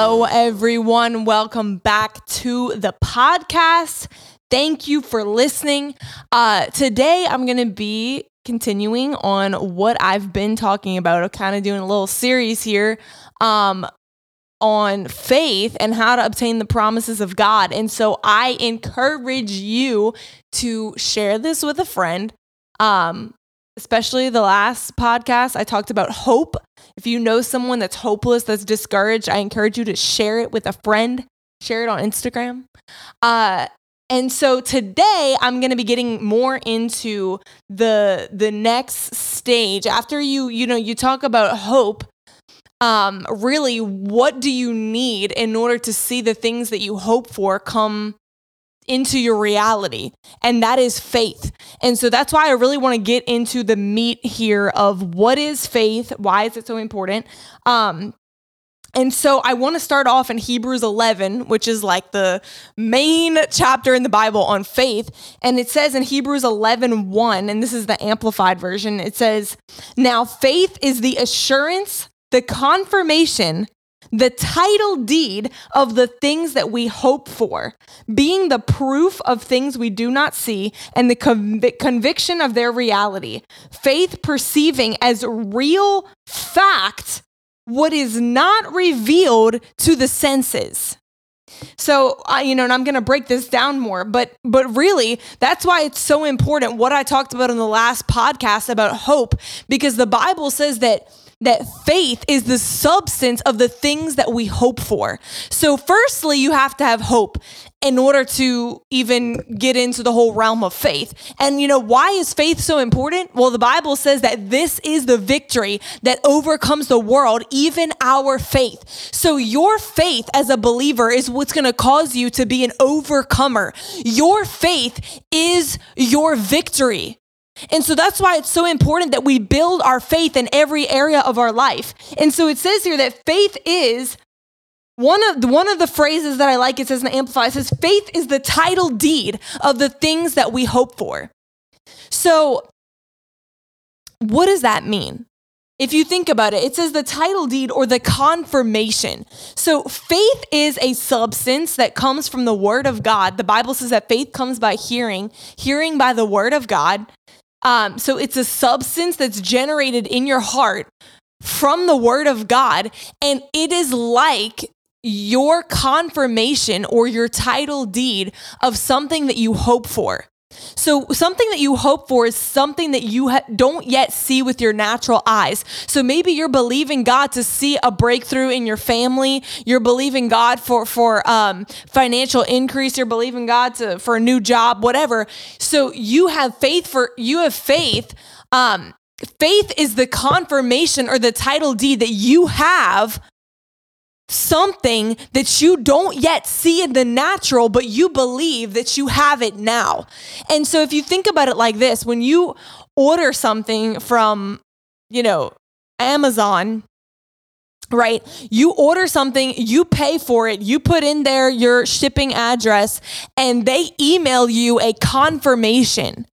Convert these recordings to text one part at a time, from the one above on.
Hello, everyone. Welcome back to the podcast. Thank you for listening. Uh, today, I'm going to be continuing on what I've been talking about. I'm kind of doing a little series here um, on faith and how to obtain the promises of God. And so, I encourage you to share this with a friend. Um, especially the last podcast, I talked about hope. If you know someone that's hopeless, that's discouraged, I encourage you to share it with a friend, share it on Instagram. Uh, and so today I'm going to be getting more into the the next stage after you you know you talk about hope um really what do you need in order to see the things that you hope for come into your reality, and that is faith. And so that's why I really want to get into the meat here of what is faith, why is it so important? Um, and so I want to start off in Hebrews 11, which is like the main chapter in the Bible on faith. And it says in Hebrews 11, 1, and this is the amplified version, it says, Now faith is the assurance, the confirmation, the title deed of the things that we hope for, being the proof of things we do not see and the conv- conviction of their reality. Faith perceiving as real fact what is not revealed to the senses. So, uh, you know, and I'm going to break this down more, but but really, that's why it's so important what I talked about in the last podcast about hope because the Bible says that that faith is the substance of the things that we hope for. So, firstly, you have to have hope in order to even get into the whole realm of faith. And you know, why is faith so important? Well, the Bible says that this is the victory that overcomes the world, even our faith. So, your faith as a believer is what's going to cause you to be an overcomer. Your faith is your victory. And so that's why it's so important that we build our faith in every area of our life. And so it says here that faith is one of the, one of the phrases that I like. It says in the Amplify, it says faith is the title deed of the things that we hope for. So, what does that mean? If you think about it, it says the title deed or the confirmation. So faith is a substance that comes from the word of God. The Bible says that faith comes by hearing, hearing by the word of God. Um, so it's a substance that's generated in your heart from the word of God. And it is like your confirmation or your title deed of something that you hope for. So, something that you hope for is something that you ha- don't yet see with your natural eyes. So, maybe you're believing God to see a breakthrough in your family. You're believing God for for um, financial increase. You're believing God to for a new job, whatever. So, you have faith for you have faith. Um, faith is the confirmation or the title deed that you have something that you don't yet see in the natural, but you believe that you have it now. And so if you think about it like this, when you order something from, you know, Amazon, right? You order something, you pay for it, you put in there your shipping address, and they email you a confirmation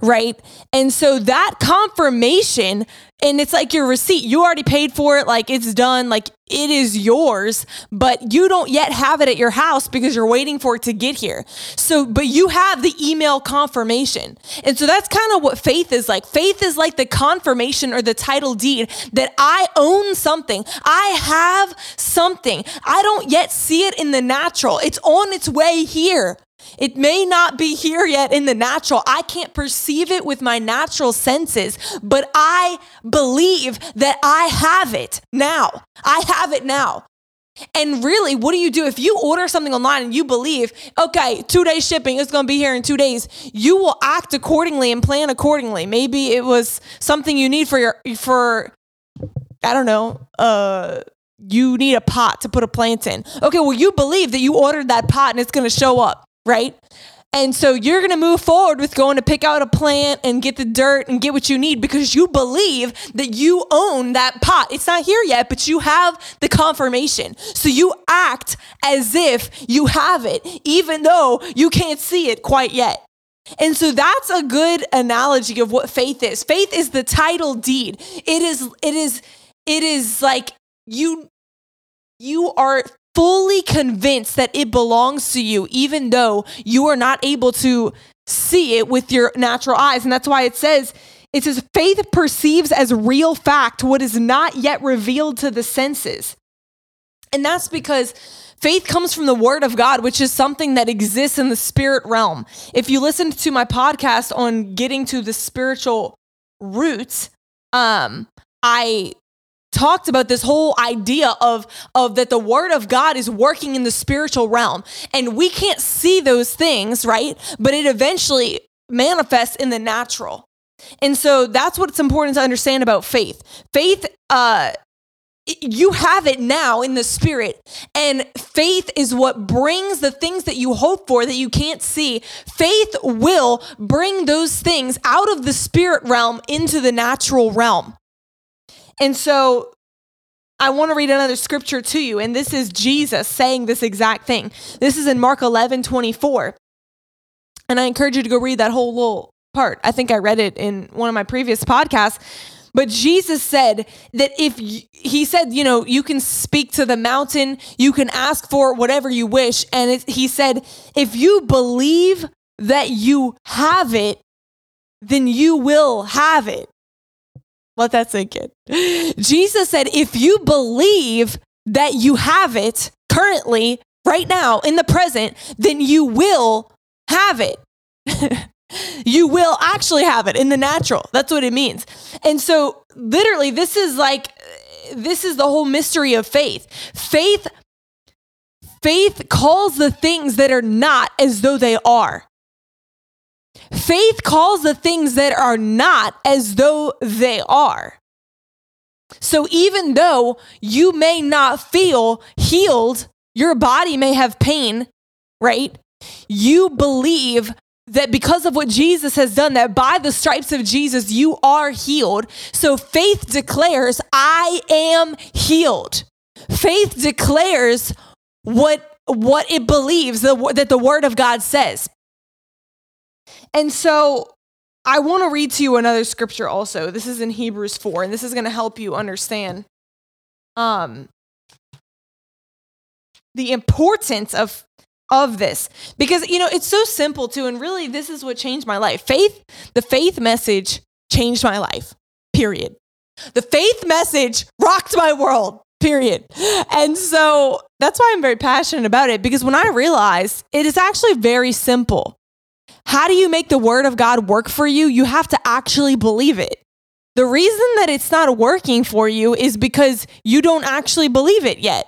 right? And so that confirmation, and it's like your receipt, you already paid for it, like it's done, like it is yours, but you don't yet have it at your house because you're waiting for it to get here. So, but you have the email confirmation. And so that's kind of what faith is like. Faith is like the confirmation or the title deed that I own something. I have something. I don't yet see it in the natural. It's on its way here. It may not be here yet in the natural. I can't perceive it with my natural senses, but I believe that I have it now. I have it now. And really, what do you do if you order something online and you believe, okay, two day shipping, it's gonna be here in two days? You will act accordingly and plan accordingly. Maybe it was something you need for your for I don't know, uh you need a pot to put a plant in. Okay, well, you believe that you ordered that pot and it's gonna show up right? And so you're going to move forward with going to pick out a plant and get the dirt and get what you need because you believe that you own that pot. It's not here yet, but you have the confirmation. So you act as if you have it, even though you can't see it quite yet. And so that's a good analogy of what faith is. Faith is the title deed. It is, it is, it is like you you are fully convinced that it belongs to you, even though you are not able to see it with your natural eyes. And that's why it says, it says, faith perceives as real fact what is not yet revealed to the senses. And that's because faith comes from the word of God, which is something that exists in the spirit realm. If you listen to my podcast on getting to the spiritual roots, um, I talked about this whole idea of of that the word of God is working in the spiritual realm and we can't see those things, right? But it eventually manifests in the natural. And so that's what's important to understand about faith. Faith uh you have it now in the spirit and faith is what brings the things that you hope for that you can't see faith will bring those things out of the spirit realm into the natural realm and so I want to read another scripture to you. And this is Jesus saying this exact thing. This is in Mark 11 24. And I encourage you to go read that whole little part. I think I read it in one of my previous podcasts. But Jesus said that if he said, you know, you can speak to the mountain, you can ask for whatever you wish. And it, he said, if you believe that you have it, then you will have it. Let that sink in. Jesus said, if you believe that you have it currently, right now, in the present, then you will have it. you will actually have it in the natural. That's what it means. And so, literally, this is like, this is the whole mystery of faith. Faith faith calls the things that are not as though they are. Faith calls the things that are not as though they are. So even though you may not feel healed, your body may have pain, right? You believe that because of what Jesus has done, that by the stripes of Jesus, you are healed. So faith declares, I am healed. Faith declares what, what it believes that the word of God says. And so I want to read to you another scripture also. This is in Hebrews 4, and this is going to help you understand um, the importance of of this. Because you know it's so simple too and really this is what changed my life. Faith the faith message changed my life period. The faith message rocked my world period. And so that's why i'm very passionate about it because when i realized it is actually very simple how do you make the word of God work for you? You have to actually believe it. The reason that it's not working for you is because you don't actually believe it yet.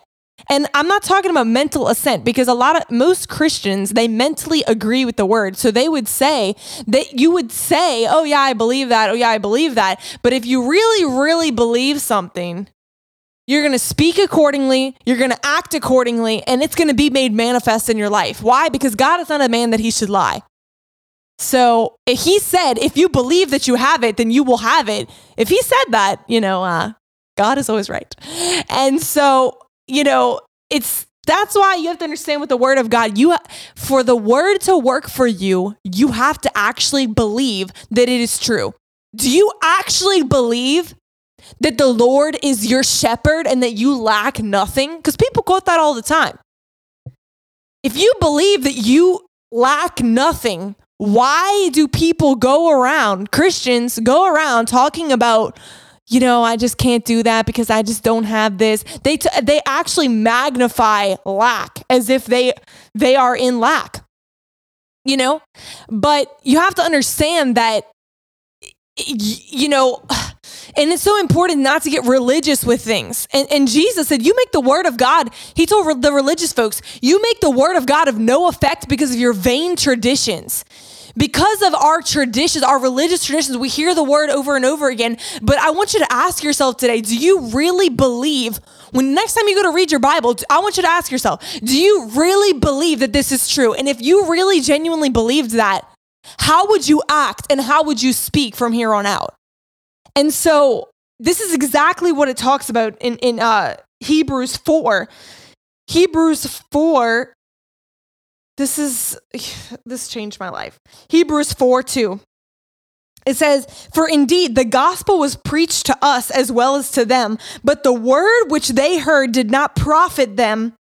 And I'm not talking about mental assent because a lot of most Christians, they mentally agree with the word. So they would say that you would say, Oh, yeah, I believe that. Oh, yeah, I believe that. But if you really, really believe something, you're going to speak accordingly, you're going to act accordingly, and it's going to be made manifest in your life. Why? Because God is not a man that he should lie. So he said, if you believe that you have it, then you will have it. If he said that, you know, uh, God is always right. And so, you know, it's that's why you have to understand with the word of God, you for the word to work for you, you have to actually believe that it is true. Do you actually believe that the Lord is your shepherd and that you lack nothing? Because people quote that all the time. If you believe that you lack nothing, why do people go around, Christians go around talking about, you know, I just can't do that because I just don't have this. They t- they actually magnify lack as if they they are in lack. You know? But you have to understand that you know, and it's so important not to get religious with things. And, and, Jesus said, You make the word of God, he told the religious folks, you make the word of God of no effect because of your vain traditions because of our traditions, our religious traditions, we hear the word over and over again. But I want you to ask yourself today do you really believe? When next time you go to read your Bible, I want you to ask yourself, do you really believe that this is true? And if you really genuinely believed that, how would you act and how would you speak from here on out? And so this is exactly what it talks about in, in uh, Hebrews 4. Hebrews 4 this is this changed my life. Hebrews 4 2. it says, For indeed the gospel was preached to us as well as to them, but the word which they heard did not profit them.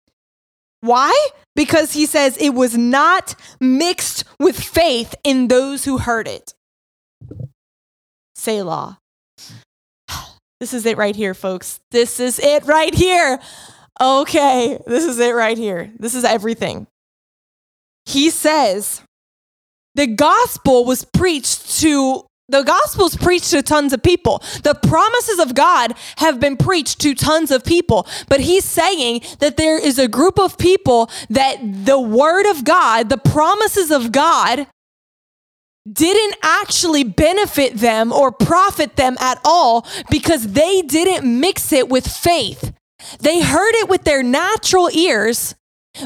Why? Because he says it was not mixed with faith in those who heard it. Selah. This is it right here, folks. This is it right here. Okay, this is it right here. This is everything. He says, the gospel was preached to the gospel's preached to tons of people. The promises of God have been preached to tons of people. But he's saying that there is a group of people that the word of God, the promises of God, didn't actually benefit them or profit them at all because they didn't mix it with faith. They heard it with their natural ears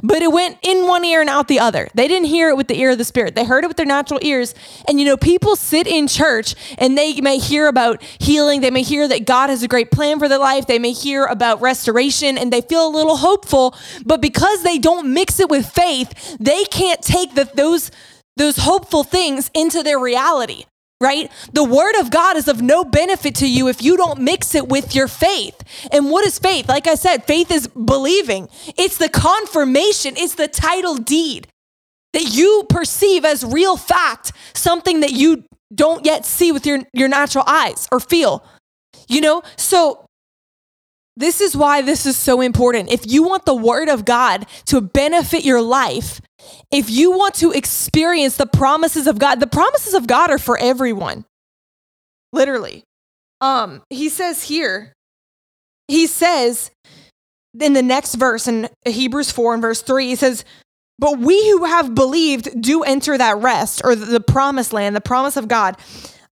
but it went in one ear and out the other. They didn't hear it with the ear of the spirit. They heard it with their natural ears. And you know, people sit in church and they may hear about healing. They may hear that God has a great plan for their life. They may hear about restoration and they feel a little hopeful. But because they don't mix it with faith, they can't take the, those, those hopeful things into their reality right? The word of God is of no benefit to you if you don't mix it with your faith. And what is faith? Like I said, faith is believing, it's the confirmation, it's the title deed that you perceive as real fact, something that you don't yet see with your, your natural eyes or feel. You know, so this is why this is so important. If you want the word of God to benefit your life, if you want to experience the promises of God, the promises of God are for everyone. Literally. Um he says here he says in the next verse in Hebrews 4 and verse 3 he says but we who have believed do enter that rest or the promised land, the promise of God.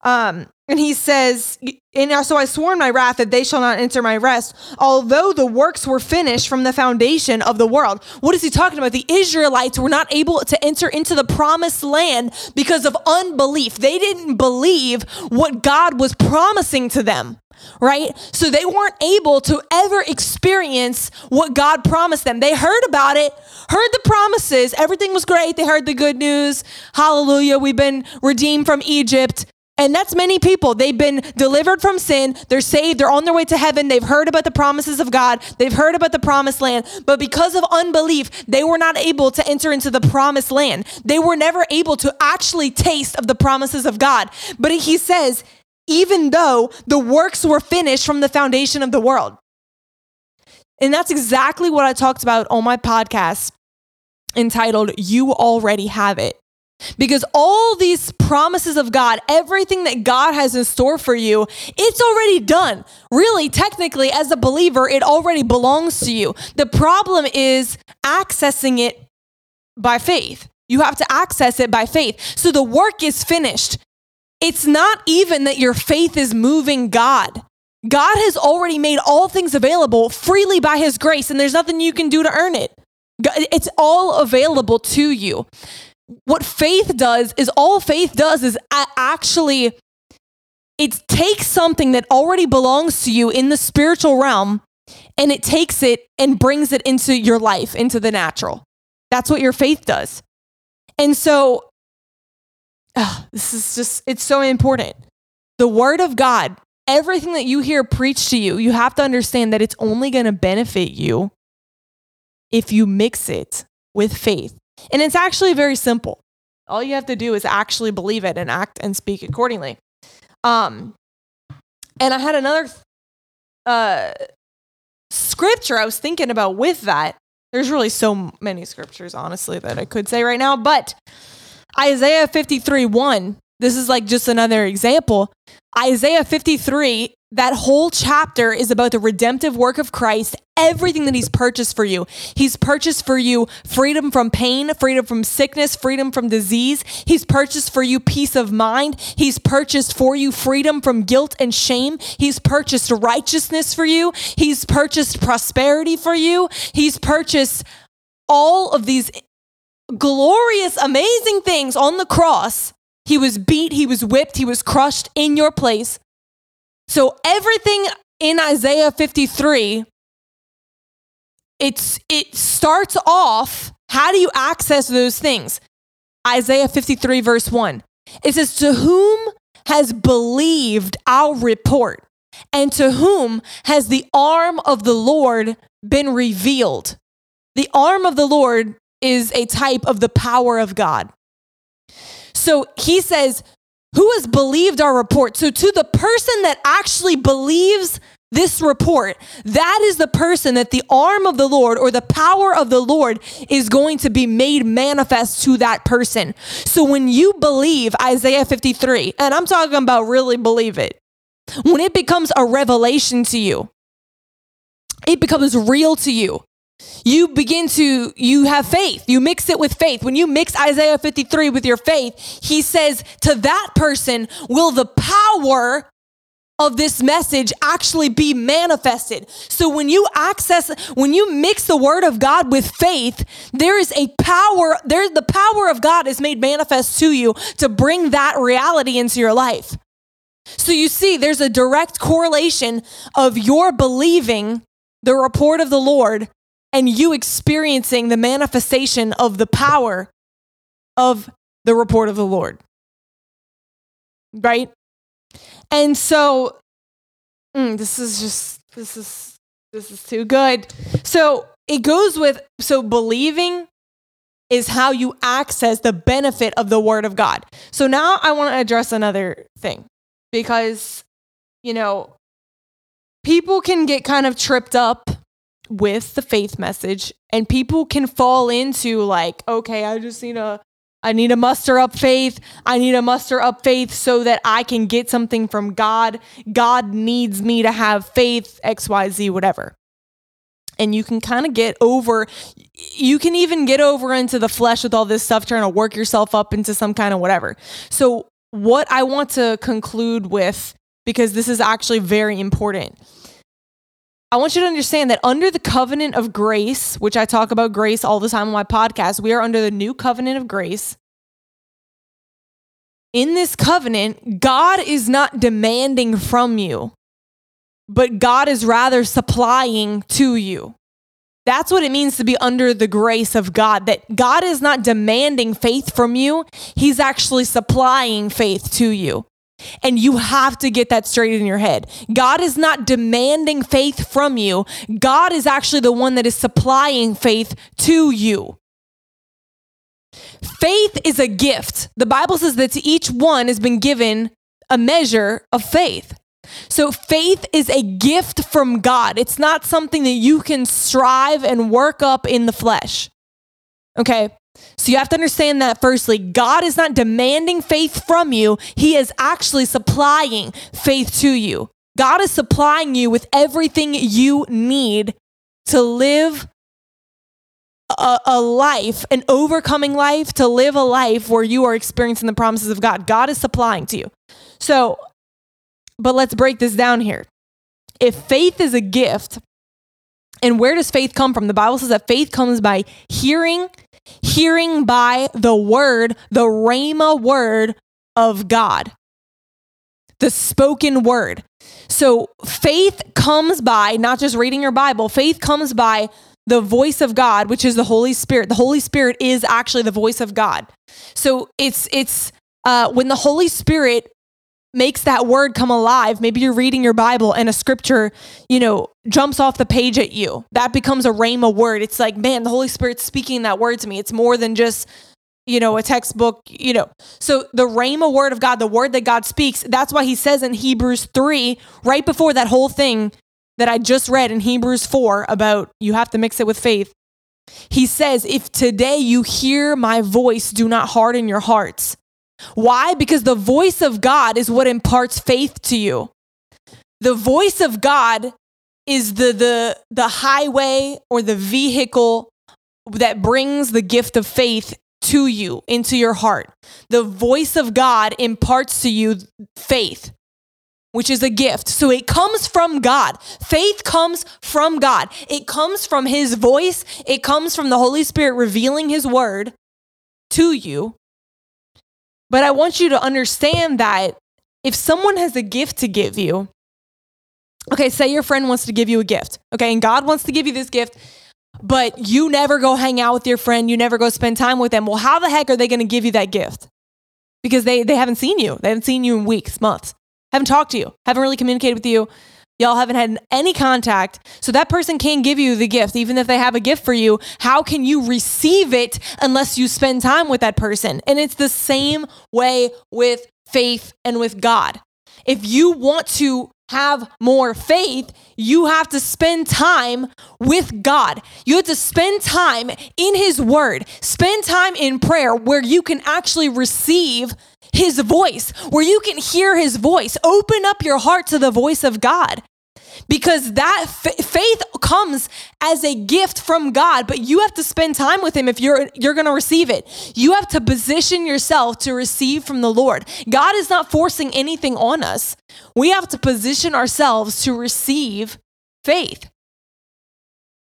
Um, and he says, and so I swore in my wrath that they shall not enter my rest, although the works were finished from the foundation of the world. What is he talking about? The Israelites were not able to enter into the promised land because of unbelief. They didn't believe what God was promising to them right? So they weren't able to ever experience what God promised them. They heard about it, heard the promises, everything was great. They heard the good news. Hallelujah, we've been redeemed from Egypt. And that's many people. They've been delivered from sin. They're saved. They're on their way to heaven. They've heard about the promises of God. They've heard about the promised land. But because of unbelief, they were not able to enter into the promised land. They were never able to actually taste of the promises of God. But he says, even though the works were finished from the foundation of the world. And that's exactly what I talked about on my podcast entitled You Already Have It. Because all these promises of God, everything that God has in store for you, it's already done. Really, technically, as a believer, it already belongs to you. The problem is accessing it by faith. You have to access it by faith. So the work is finished. It's not even that your faith is moving God. God has already made all things available freely by his grace, and there's nothing you can do to earn it. It's all available to you what faith does is all faith does is actually it takes something that already belongs to you in the spiritual realm and it takes it and brings it into your life, into the natural. That's what your faith does. And so, this is just, it's so important. The word of God, everything that you hear preached to you, you have to understand that it's only going to benefit you if you mix it with faith. And it's actually very simple. All you have to do is actually believe it and act and speak accordingly. Um, and I had another uh, scripture I was thinking about with that. There's really so many scriptures, honestly, that I could say right now. But Isaiah 53 1, this is like just another example. Isaiah 53 that whole chapter is about the redemptive work of Christ, everything that he's purchased for you. He's purchased for you freedom from pain, freedom from sickness, freedom from disease. He's purchased for you peace of mind. He's purchased for you freedom from guilt and shame. He's purchased righteousness for you. He's purchased prosperity for you. He's purchased all of these glorious, amazing things on the cross. He was beat, he was whipped, he was crushed in your place so everything in Isaiah 53 it's it starts off how do you access those things? Isaiah 53 verse 1. It says to whom has believed our report? And to whom has the arm of the Lord been revealed? The arm of the Lord is a type of the power of God. So he says, Who has believed our report? So to the person that actually believes this report, that is the person that the arm of the Lord or the power of the Lord is going to be made manifest to that person. So when you believe Isaiah 53, and I'm talking about really believe it, when it becomes a revelation to you, it becomes real to you. You begin to, you have faith. You mix it with faith. When you mix Isaiah 53 with your faith, he says to that person, will the power of this message actually be manifested. So when you access, when you mix the word of God with faith, there is a power, there the power of God is made manifest to you to bring that reality into your life. So you see, there's a direct correlation of your believing the report of the Lord and you experiencing the manifestation of the power of the report of the Lord. Right? And so mm, this is just this is this is too good. So it goes with so believing is how you access the benefit of the word of God. So now I want to address another thing because you know people can get kind of tripped up with the faith message and people can fall into like okay I just need to I need to muster up faith. I need to muster up faith so that I can get something from God. God needs me to have faith, XYZ, whatever. And you can kind of get over, you can even get over into the flesh with all this stuff, trying to work yourself up into some kind of whatever. So, what I want to conclude with, because this is actually very important, I want you to understand that under the covenant of grace, which I talk about grace all the time on my podcast, we are under the new covenant of grace. In this covenant, God is not demanding from you, but God is rather supplying to you. That's what it means to be under the grace of God, that God is not demanding faith from you, He's actually supplying faith to you. And you have to get that straight in your head. God is not demanding faith from you. God is actually the one that is supplying faith to you. Faith is a gift. The Bible says that to each one has been given a measure of faith. So faith is a gift from God. It's not something that you can strive and work up in the flesh. Okay? So you have to understand that firstly, God is not demanding faith from you, He is actually supplying faith to you. God is supplying you with everything you need to live a, a, life, an overcoming life, to live a life where you are experiencing the promises of God. God is supplying to you. So, but let's break this down here. If faith is a gift, and where does faith come from? The Bible says that faith comes by hearing hearing by the word, the Rhema word of God, the spoken word. So faith comes by not just reading your Bible, faith comes by the voice of God, which is the Holy Spirit. The Holy Spirit is actually the voice of God. So it's it's uh, when the Holy Spirit makes that word come alive. Maybe you're reading your Bible and a scripture, you know, jumps off the page at you. That becomes a rhema word. It's like, man, the Holy Spirit's speaking that word to me. It's more than just, you know, a textbook, you know. So the rhema word of God, the word that God speaks, that's why he says in Hebrews 3, right before that whole thing that I just read in Hebrews 4 about you have to mix it with faith. He says, if today you hear my voice, do not harden your hearts why? Because the voice of God is what imparts faith to you. The voice of God is the the the highway or the vehicle that brings the gift of faith to you into your heart. The voice of God imparts to you faith, which is a gift. So it comes from God. Faith comes from God. It comes from his voice. It comes from the Holy Spirit revealing his word to you but I want you to understand that if someone has a gift to give you, okay, say your friend wants to give you a gift, okay, and God wants to give you this gift, but you never go hang out with your friend, you never go spend time with them. Well, how the heck are they going to give you that gift? because they they haven't seen you. They haven't seen you in weeks, months. Haven't talked to you. Haven't really communicated with you. Y'all haven't had any contact. So that person can't give you the gift even if they have a gift for you. How can you receive it unless you spend time with that person? And it's the same way with faith and with God. If you want to have more faith, you have to spend time with God. You have to spend time in His Word, spend time in prayer where you can actually receive His voice, where you can hear His voice. Open up your heart to the voice of God because that f- faith comes as a gift from God, but you have to spend time with him if you're you're going to receive it. You have to position yourself to receive from the Lord. God is not forcing anything on us. We have to position ourselves to receive faith.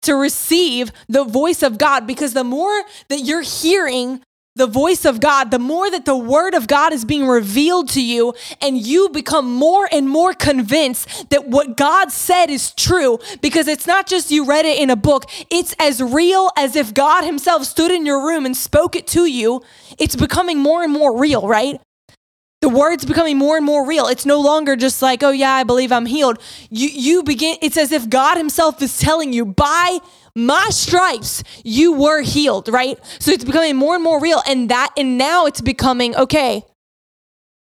To receive the voice of God because the more that you're hearing the voice of God, the more that the word of God is being revealed to you, and you become more and more convinced that what God said is true because it's not just you read it in a book, it's as real as if God Himself stood in your room and spoke it to you. It's becoming more and more real, right? The word's becoming more and more real. It's no longer just like, oh yeah, I believe I'm healed. You you begin it's as if God himself is telling you by my stripes you were healed, right? So it's becoming more and more real and that and now it's becoming okay.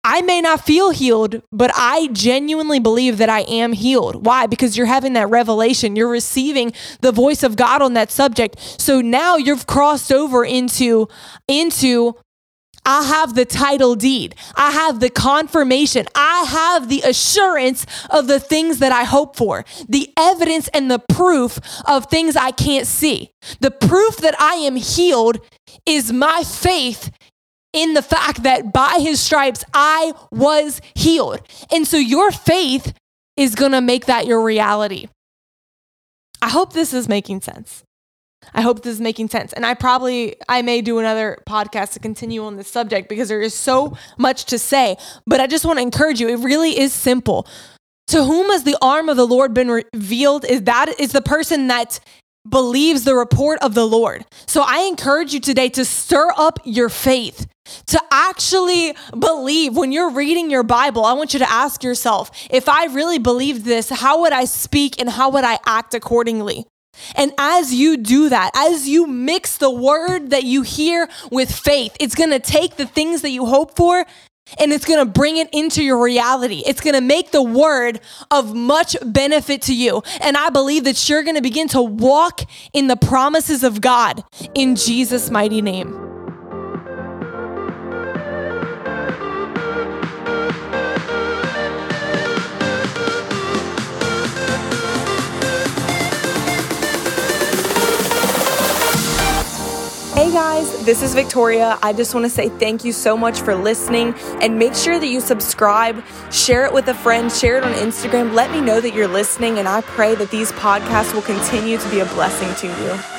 I may not feel healed, but I genuinely believe that I am healed. Why? Because you're having that revelation. You're receiving the voice of God on that subject. So now you've crossed over into into I have the title deed. I have the confirmation. I have the assurance of the things that I hope for, the evidence and the proof of things I can't see. The proof that I am healed is my faith in the fact that by his stripes I was healed. And so your faith is going to make that your reality. I hope this is making sense. I hope this is making sense. And I probably I may do another podcast to continue on this subject because there is so much to say, but I just want to encourage you. It really is simple. To whom has the arm of the Lord been revealed is that is the person that believes the report of the Lord. So I encourage you today to stir up your faith, to actually believe. When you're reading your Bible, I want you to ask yourself, if I really believed this, how would I speak and how would I act accordingly? And as you do that, as you mix the word that you hear with faith, it's going to take the things that you hope for and it's going to bring it into your reality. It's going to make the word of much benefit to you. And I believe that you're going to begin to walk in the promises of God in Jesus' mighty name. Guys, this is Victoria. I just want to say thank you so much for listening and make sure that you subscribe, share it with a friend, share it on Instagram. Let me know that you're listening, and I pray that these podcasts will continue to be a blessing to you.